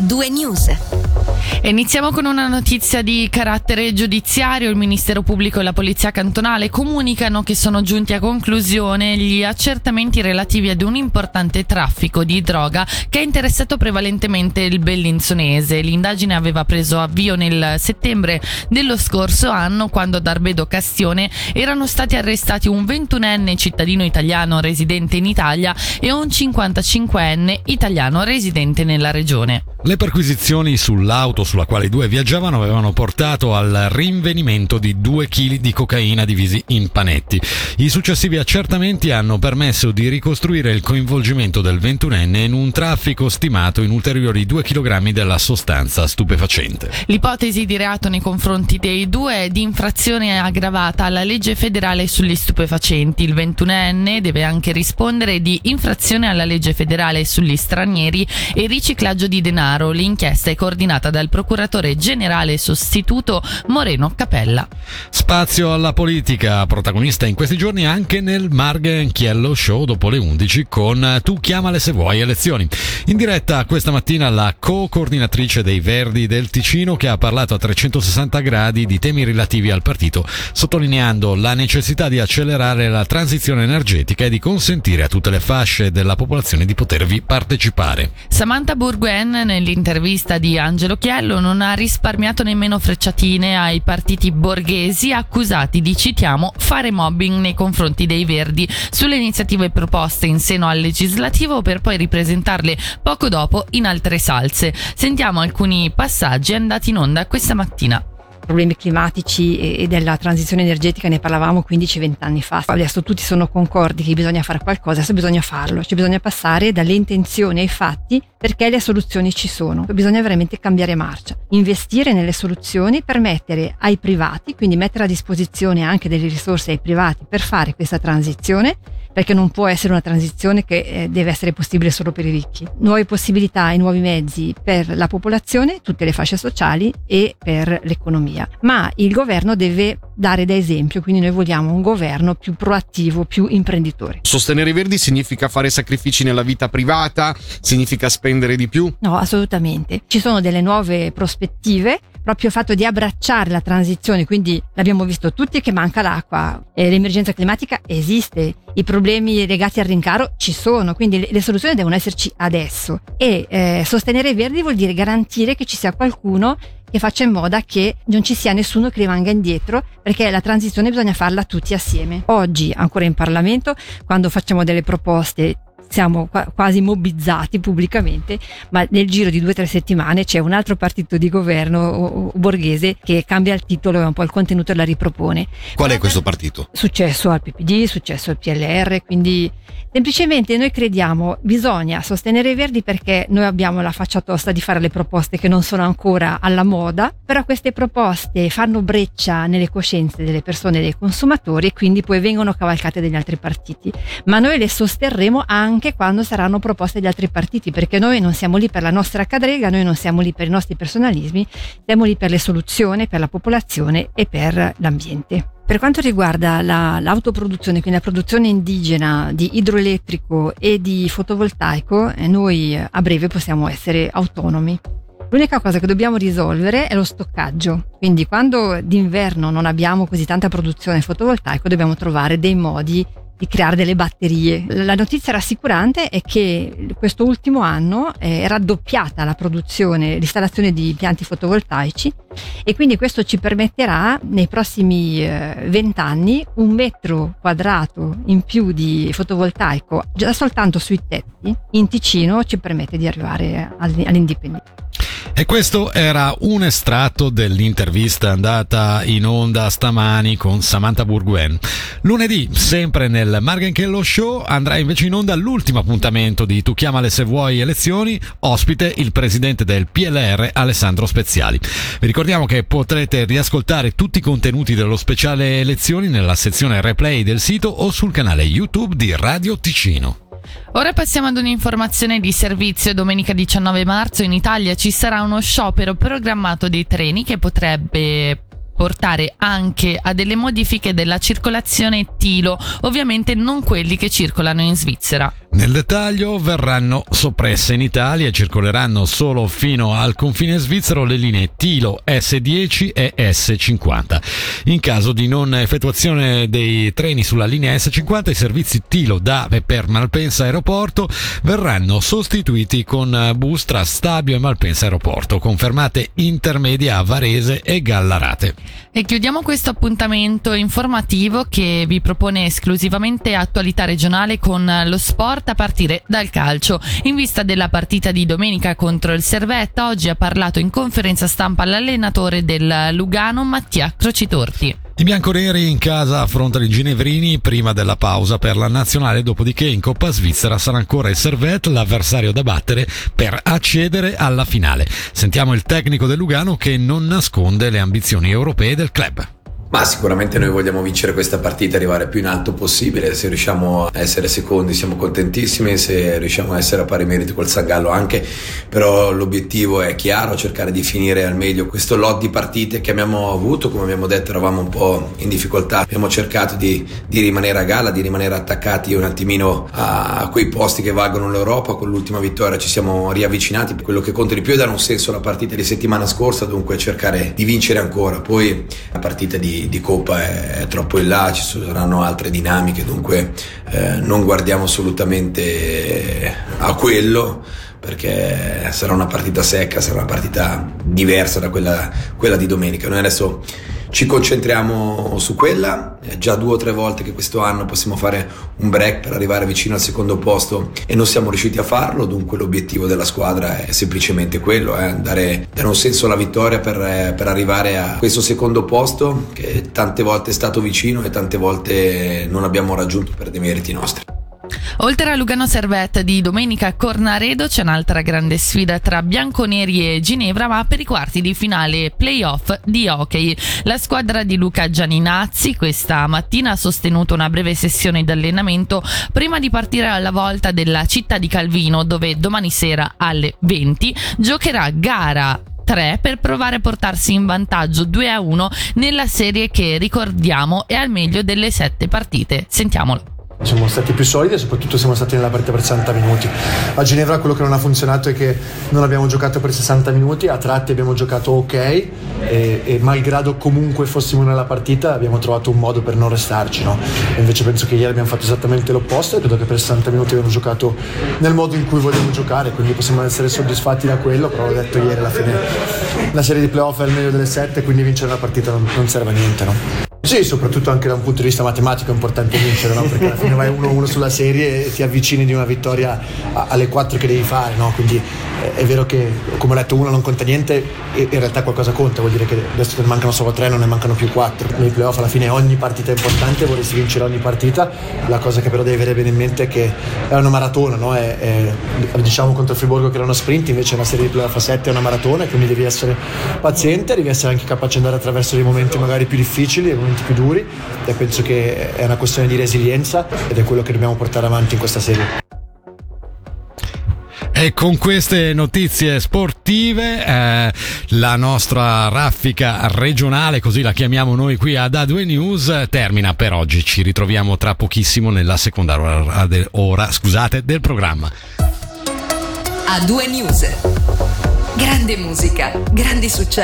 due news. Iniziamo con una notizia di carattere giudiziario. Il Ministero Pubblico e la Polizia Cantonale comunicano che sono giunti a conclusione gli accertamenti relativi ad un importante traffico di droga che ha interessato prevalentemente il bellinzonese. L'indagine aveva preso avvio nel settembre dello scorso anno quando ad Arbedo Castione erano stati arrestati un 21enne cittadino italiano residente in Italia e un 55enne italiano residente nella regione. Le perquisizioni sull'auto sulla quale i due viaggiavano avevano portato al rinvenimento di due chili di cocaina divisi in panetti. I successivi accertamenti hanno permesso di ricostruire il coinvolgimento del ventunenne in un traffico stimato in ulteriori due chilogrammi della sostanza stupefacente. L'ipotesi di reato nei confronti dei due è di infrazione aggravata alla legge federale sugli stupefacenti. Il ventunenne deve anche rispondere di infrazione alla legge federale sugli stranieri e riciclaggio di Denaro. L'inchiesta è coordinata dal procuratore generale sostituto Moreno Capella. Spazio alla politica, protagonista in questi giorni anche nel Margen Chiello Show dopo le 11 con Tu chiamale se vuoi elezioni. In diretta questa mattina la co-coordinatrice dei Verdi del Ticino che ha parlato a 360 gradi di temi relativi al partito, sottolineando la necessità di accelerare la transizione energetica e di consentire a tutte le fasce della popolazione di potervi partecipare. Samantha Burguen nel l'intervista di Angelo Chiello non ha risparmiato nemmeno frecciatine ai partiti borghesi accusati di, citiamo, fare mobbing nei confronti dei Verdi sulle iniziative proposte in seno al legislativo per poi ripresentarle poco dopo in altre salse. Sentiamo alcuni passaggi andati in onda questa mattina problemi climatici e della transizione energetica ne parlavamo 15-20 anni fa. Adesso tutti sono concordi che bisogna fare qualcosa, adesso bisogna farlo, cioè bisogna passare dalle intenzioni ai fatti perché le soluzioni ci sono. Bisogna veramente cambiare marcia, investire nelle soluzioni, permettere ai privati, quindi mettere a disposizione anche delle risorse ai privati per fare questa transizione perché non può essere una transizione che eh, deve essere possibile solo per i ricchi. Nuove possibilità e nuovi mezzi per la popolazione, tutte le fasce sociali e per l'economia. Ma il governo deve dare da esempio, quindi noi vogliamo un governo più proattivo, più imprenditore. Sostenere i verdi significa fare sacrifici nella vita privata, significa spendere di più? No, assolutamente. Ci sono delle nuove prospettive proprio fatto di abbracciare la transizione, quindi l'abbiamo visto tutti che manca l'acqua, eh, l'emergenza climatica esiste, i problemi legati al rincaro ci sono, quindi le, le soluzioni devono esserci adesso e eh, sostenere i verdi vuol dire garantire che ci sia qualcuno che faccia in modo che non ci sia nessuno che rimanga indietro perché la transizione bisogna farla tutti assieme. Oggi ancora in Parlamento quando facciamo delle proposte siamo qua- quasi mobbizzati pubblicamente, ma nel giro di due o tre settimane c'è un altro partito di governo o, o borghese che cambia il titolo e un po' il contenuto e la ripropone. Qual è questo partito? Successo al PPD, successo al PLR, quindi semplicemente noi crediamo bisogna sostenere i verdi perché noi abbiamo la faccia tosta di fare le proposte che non sono ancora alla moda, però queste proposte fanno breccia nelle coscienze delle persone e dei consumatori e quindi poi vengono cavalcate dagli altri partiti, ma noi le sosterremo anche anche quando saranno proposte gli altri partiti, perché noi non siamo lì per la nostra cadrega, noi non siamo lì per i nostri personalismi, siamo lì per le soluzioni, per la popolazione e per l'ambiente. Per quanto riguarda la, l'autoproduzione, quindi la produzione indigena di idroelettrico e di fotovoltaico, eh, noi a breve possiamo essere autonomi. L'unica cosa che dobbiamo risolvere è lo stoccaggio, quindi quando d'inverno non abbiamo così tanta produzione fotovoltaico dobbiamo trovare dei modi di creare delle batterie. La notizia rassicurante è che questo ultimo anno eh, è raddoppiata la produzione, l'installazione di impianti fotovoltaici e quindi questo ci permetterà nei prossimi eh, vent'anni eh, un metro quadrato in più di fotovoltaico già soltanto sui tetti in Ticino ci permette di arrivare all'indipendenza. E questo era un estratto dell'intervista andata in onda stamani con Samantha Burguen. Lunedì, sempre nel Margenchello Show, andrà invece in onda l'ultimo appuntamento di Tu chiamale se vuoi elezioni, ospite il presidente del PLR Alessandro Speziali. Vi ricordiamo che potrete riascoltare tutti i contenuti dello speciale elezioni nella sezione replay del sito o sul canale YouTube di Radio Ticino. Ora passiamo ad un'informazione di servizio. Domenica 19 marzo in Italia ci sarà uno sciopero programmato dei treni che potrebbe portare anche a delle modifiche della circolazione Tilo, ovviamente non quelli che circolano in Svizzera. Nel dettaglio verranno soppresse in Italia e circoleranno solo fino al confine svizzero le linee Tilo S10 e S50. In caso di non effettuazione dei treni sulla linea S50 i servizi Tilo da e per Malpensa Aeroporto verranno sostituiti con bus tra Stabio e Malpensa Aeroporto, confermate intermedia a Varese e Gallarate. E chiudiamo questo appuntamento informativo che vi propone esclusivamente attualità regionale con lo sport a partire dal calcio. In vista della partita di domenica contro il Servetta, oggi ha parlato in conferenza stampa l'allenatore del Lugano Mattia Crocitorti. I bianconeri in casa affrontano i ginevrini prima della pausa per la nazionale, dopodiché in Coppa Svizzera sarà ancora il Servette l'avversario da battere per accedere alla finale. Sentiamo il tecnico del Lugano che non nasconde le ambizioni europee del club. Ma sicuramente noi vogliamo vincere questa partita, arrivare più in alto possibile. Se riusciamo a essere secondi siamo contentissimi, se riusciamo a essere a pari merito col Sangallo anche, però l'obiettivo è chiaro, cercare di finire al meglio questo lot di partite che abbiamo avuto, come abbiamo detto eravamo un po' in difficoltà, abbiamo cercato di, di rimanere a galla, di rimanere attaccati un attimino a quei posti che valgono l'Europa, con l'ultima vittoria ci siamo riavvicinati, quello che conta di più è dare un senso alla partita di settimana scorsa, dunque cercare di vincere ancora, poi la partita di di, Coppa è, è, troppo in là, ci saranno altre dinamiche, dunque eh, non guardiamo assolutamente a quello perché sarà una partita secca, sarà una partita diversa da quella, quella di domenica. Noi adesso ci concentriamo su quella, è già due o tre volte che questo anno possiamo fare un break per arrivare vicino al secondo posto e non siamo riusciti a farlo, dunque l'obiettivo della squadra è semplicemente quello, eh, dare, dare, un senso alla vittoria per, per arrivare a questo secondo posto che tante volte è stato vicino e tante volte non abbiamo raggiunto per dei meriti nostri. Oltre a Lugano Servette di domenica Cornaredo c'è un'altra grande sfida tra bianconeri e Ginevra, ma per i quarti di finale playoff di hockey. La squadra di Luca Gianinazzi questa mattina ha sostenuto una breve sessione di allenamento prima di partire alla volta della città di Calvino, dove domani sera alle 20 giocherà gara 3 per provare a portarsi in vantaggio 2 a 1 nella serie che ricordiamo è al meglio delle 7 partite. Sentiamolo. Siamo stati più solidi e soprattutto siamo stati nella partita per 60 minuti. A Ginevra quello che non ha funzionato è che non abbiamo giocato per 60 minuti, a tratti abbiamo giocato ok e, e malgrado comunque fossimo nella partita abbiamo trovato un modo per non restarci. No? invece penso che ieri abbiamo fatto esattamente l'opposto e credo che per 60 minuti abbiamo giocato nel modo in cui vogliamo giocare, quindi possiamo essere soddisfatti da quello, però ho detto ieri alla fine la serie di playoff è il meglio delle 7, quindi vincere la partita non, non serve a niente. No? Sì, soprattutto anche da un punto di vista matematico è importante vincere, no? perché alla fine vai 1-1 sulla serie e ti avvicini di una vittoria alle 4 che devi fare, no? quindi è vero che come ho detto uno non conta niente e in realtà qualcosa conta, vuol dire che adesso ne mancano solo 3, non ne mancano più 4. Nei playoff alla fine ogni partita è importante, vorresti vincere ogni partita, la cosa che però devi avere bene in mente è che è una maratona, no? è, è, diciamo contro il Friburgo che era uno sprint, invece una serie di playoff a 7 è una maratona, quindi devi essere paziente, devi essere anche capace di andare attraverso dei momenti magari più difficili, dei momenti più duri e penso che è una questione di resilienza ed è quello che dobbiamo portare avanti in questa serie. E con queste notizie sportive eh, la nostra raffica regionale, così la chiamiamo noi qui ad A2 News, termina per oggi. Ci ritroviamo tra pochissimo nella seconda ora, ora scusate, del programma. A2 News. Grande musica, grandi successi.